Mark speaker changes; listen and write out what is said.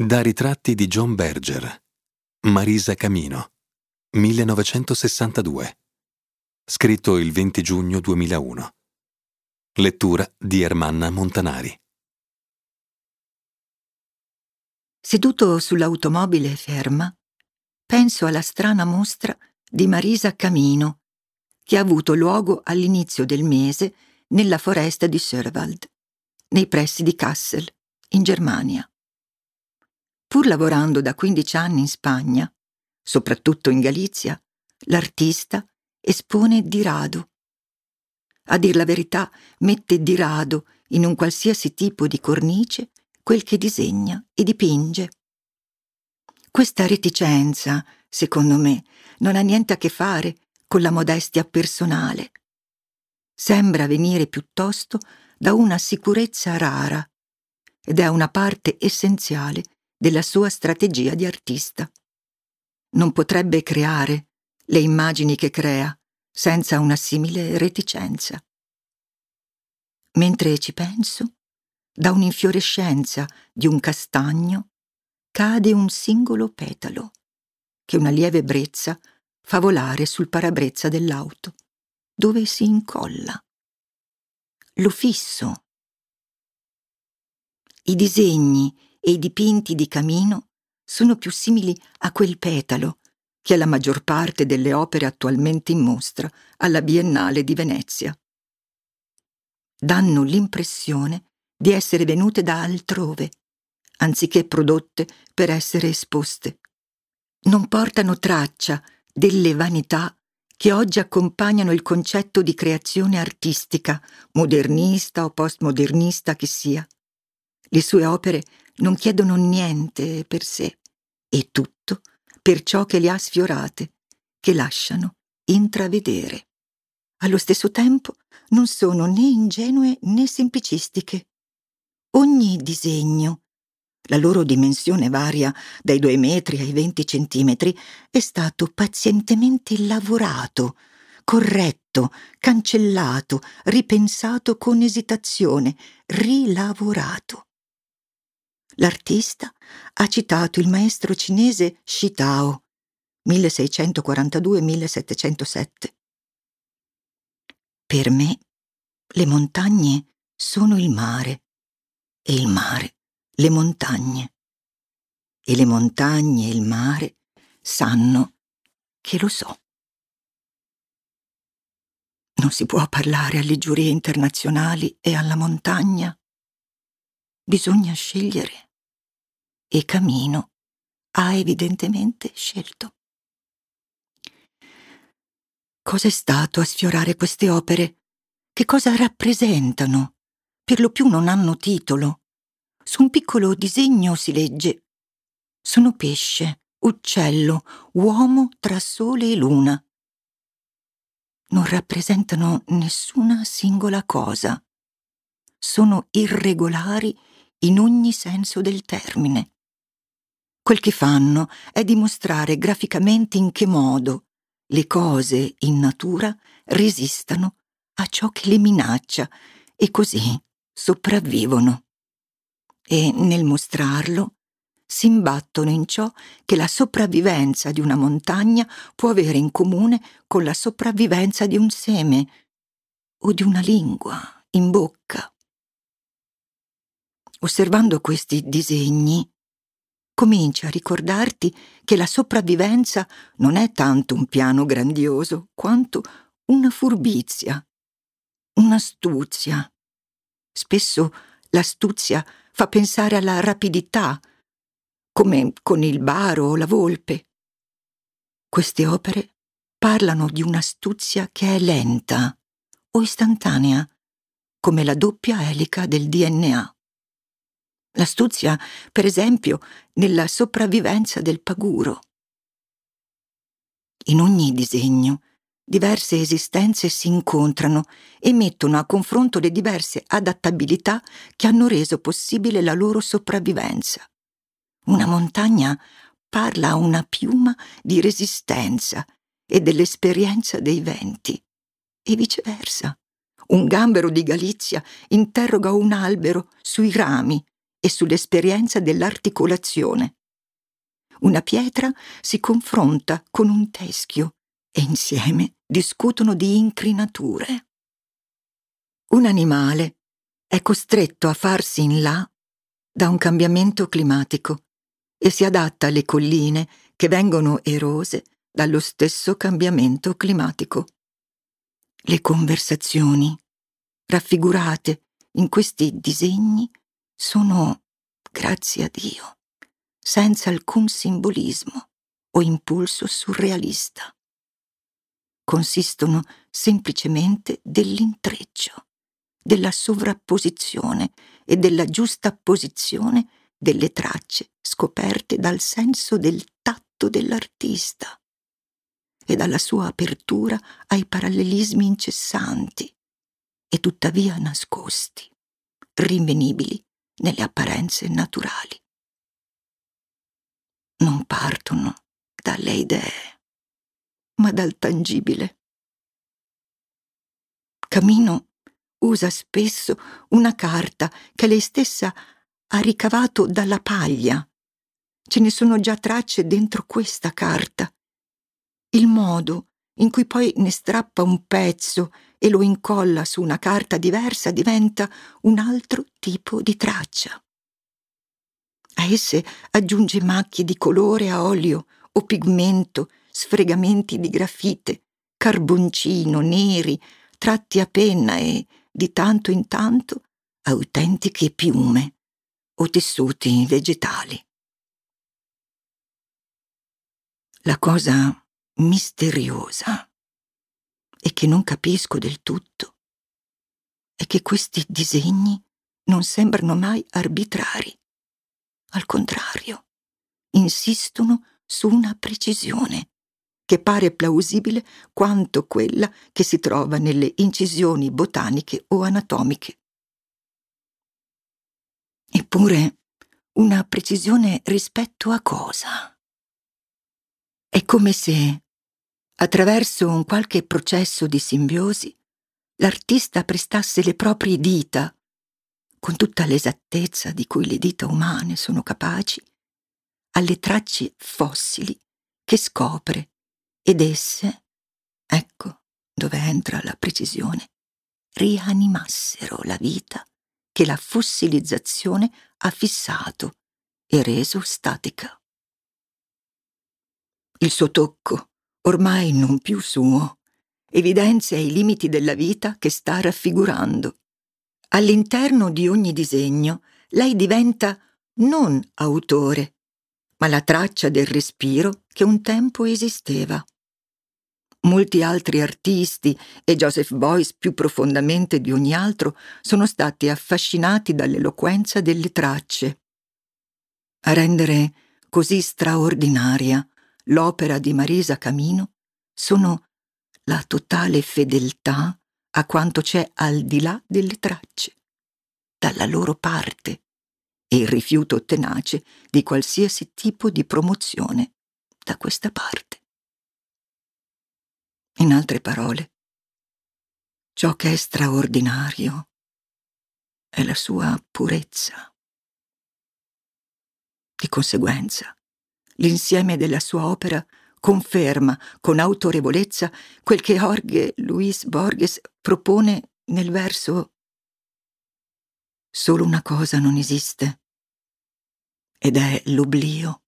Speaker 1: Da ritratti di John Berger. Marisa Camino. 1962. Scritto il 20 giugno 2001. Lettura di Ermanna Montanari.
Speaker 2: Seduto sull'automobile ferma, penso alla strana mostra di Marisa Camino, che ha avuto luogo all'inizio del mese nella foresta di Sörwald, nei pressi di Kassel, in Germania. Pur lavorando da 15 anni in Spagna, soprattutto in Galizia, l'artista espone di rado. A dir la verità, mette di rado in un qualsiasi tipo di cornice quel che disegna e dipinge. Questa reticenza, secondo me, non ha niente a che fare con la modestia personale. Sembra venire piuttosto da una sicurezza rara ed è una parte essenziale della sua strategia di artista. Non potrebbe creare le immagini che crea senza una simile reticenza. Mentre ci penso, da un'infiorescenza di un castagno cade un singolo petalo che una lieve brezza fa volare sul parabrezza dell'auto, dove si incolla. Lo fisso. I disegni e i dipinti di Camino sono più simili a quel petalo che è la maggior parte delle opere attualmente in mostra alla Biennale di Venezia. Danno l'impressione di essere venute da altrove, anziché prodotte per essere esposte. Non portano traccia delle vanità che oggi accompagnano il concetto di creazione artistica, modernista o postmodernista che sia. Le sue opere non chiedono niente per sé e tutto per ciò che le ha sfiorate, che lasciano intravedere. Allo stesso tempo non sono né ingenue né semplicistiche. Ogni disegno, la loro dimensione varia dai due metri ai 20 centimetri, è stato pazientemente lavorato, corretto, cancellato, ripensato con esitazione, rilavorato. L'artista ha citato il maestro cinese Shi Tao, 1642-1707. Per me le montagne sono il mare e il mare le montagne. E le montagne e il mare sanno che lo so. Non si può parlare alle giurie internazionali e alla montagna. Bisogna scegliere e Camino ha evidentemente scelto. Cos'è stato a sfiorare queste opere? Che cosa rappresentano? Per lo più non hanno titolo. Su un piccolo disegno si legge Sono pesce, uccello, uomo tra sole e luna. Non rappresentano nessuna singola cosa. Sono irregolari in ogni senso del termine. Quel che fanno è dimostrare graficamente in che modo le cose in natura resistano a ciò che le minaccia e così sopravvivono. E nel mostrarlo si imbattono in ciò che la sopravvivenza di una montagna può avere in comune con la sopravvivenza di un seme o di una lingua in bocca. Osservando questi disegni, cominci a ricordarti che la sopravvivenza non è tanto un piano grandioso quanto una furbizia, un'astuzia. Spesso l'astuzia fa pensare alla rapidità, come con il baro o la volpe. Queste opere parlano di un'astuzia che è lenta o istantanea, come la doppia elica del DNA. L'astuzia, per esempio, nella sopravvivenza del paguro. In ogni disegno, diverse esistenze si incontrano e mettono a confronto le diverse adattabilità che hanno reso possibile la loro sopravvivenza. Una montagna parla a una piuma di resistenza e dell'esperienza dei venti, e viceversa. Un gambero di Galizia interroga un albero sui rami e sull'esperienza dell'articolazione. Una pietra si confronta con un teschio e insieme discutono di incrinature. Un animale è costretto a farsi in là da un cambiamento climatico e si adatta alle colline che vengono erose dallo stesso cambiamento climatico. Le conversazioni, raffigurate in questi disegni, sono, grazie a Dio, senza alcun simbolismo o impulso surrealista. Consistono semplicemente dell'intreccio, della sovrapposizione e della giusta posizione delle tracce scoperte dal senso del tatto dell'artista e dalla sua apertura ai parallelismi incessanti e tuttavia nascosti, rinvenibili nelle apparenze naturali. Non partono dalle idee, ma dal tangibile. Camino usa spesso una carta che lei stessa ha ricavato dalla paglia. Ce ne sono già tracce dentro questa carta il modo in cui poi ne strappa un pezzo e lo incolla su una carta diversa diventa un altro tipo di traccia. A esse aggiunge macchie di colore a olio o pigmento, sfregamenti di grafite, carboncino, neri, tratti a penna e, di tanto in tanto, autentiche piume o tessuti vegetali. La cosa misteriosa e che non capisco del tutto è che questi disegni non sembrano mai arbitrari. Al contrario, insistono su una precisione che pare plausibile quanto quella che si trova nelle incisioni botaniche o anatomiche. Eppure una precisione rispetto a cosa? È come se Attraverso un qualche processo di simbiosi, l'artista prestasse le proprie dita, con tutta l'esattezza di cui le dita umane sono capaci, alle tracce fossili che scopre ed esse, ecco dove entra la precisione, rianimassero la vita che la fossilizzazione ha fissato e reso statica. Il suo tocco, ormai non più suo, evidenzia i limiti della vita che sta raffigurando. All'interno di ogni disegno lei diventa non autore, ma la traccia del respiro che un tempo esisteva. Molti altri artisti, e Joseph Boyce più profondamente di ogni altro, sono stati affascinati dall'eloquenza delle tracce. A rendere così straordinaria l'opera di Marisa Camino sono la totale fedeltà a quanto c'è al di là delle tracce, dalla loro parte, e il rifiuto tenace di qualsiasi tipo di promozione da questa parte. In altre parole, ciò che è straordinario è la sua purezza. Di conseguenza, L'insieme della sua opera conferma con autorevolezza quel che Jorge Luis Borges propone nel verso Solo una cosa non esiste, ed è l'oblio.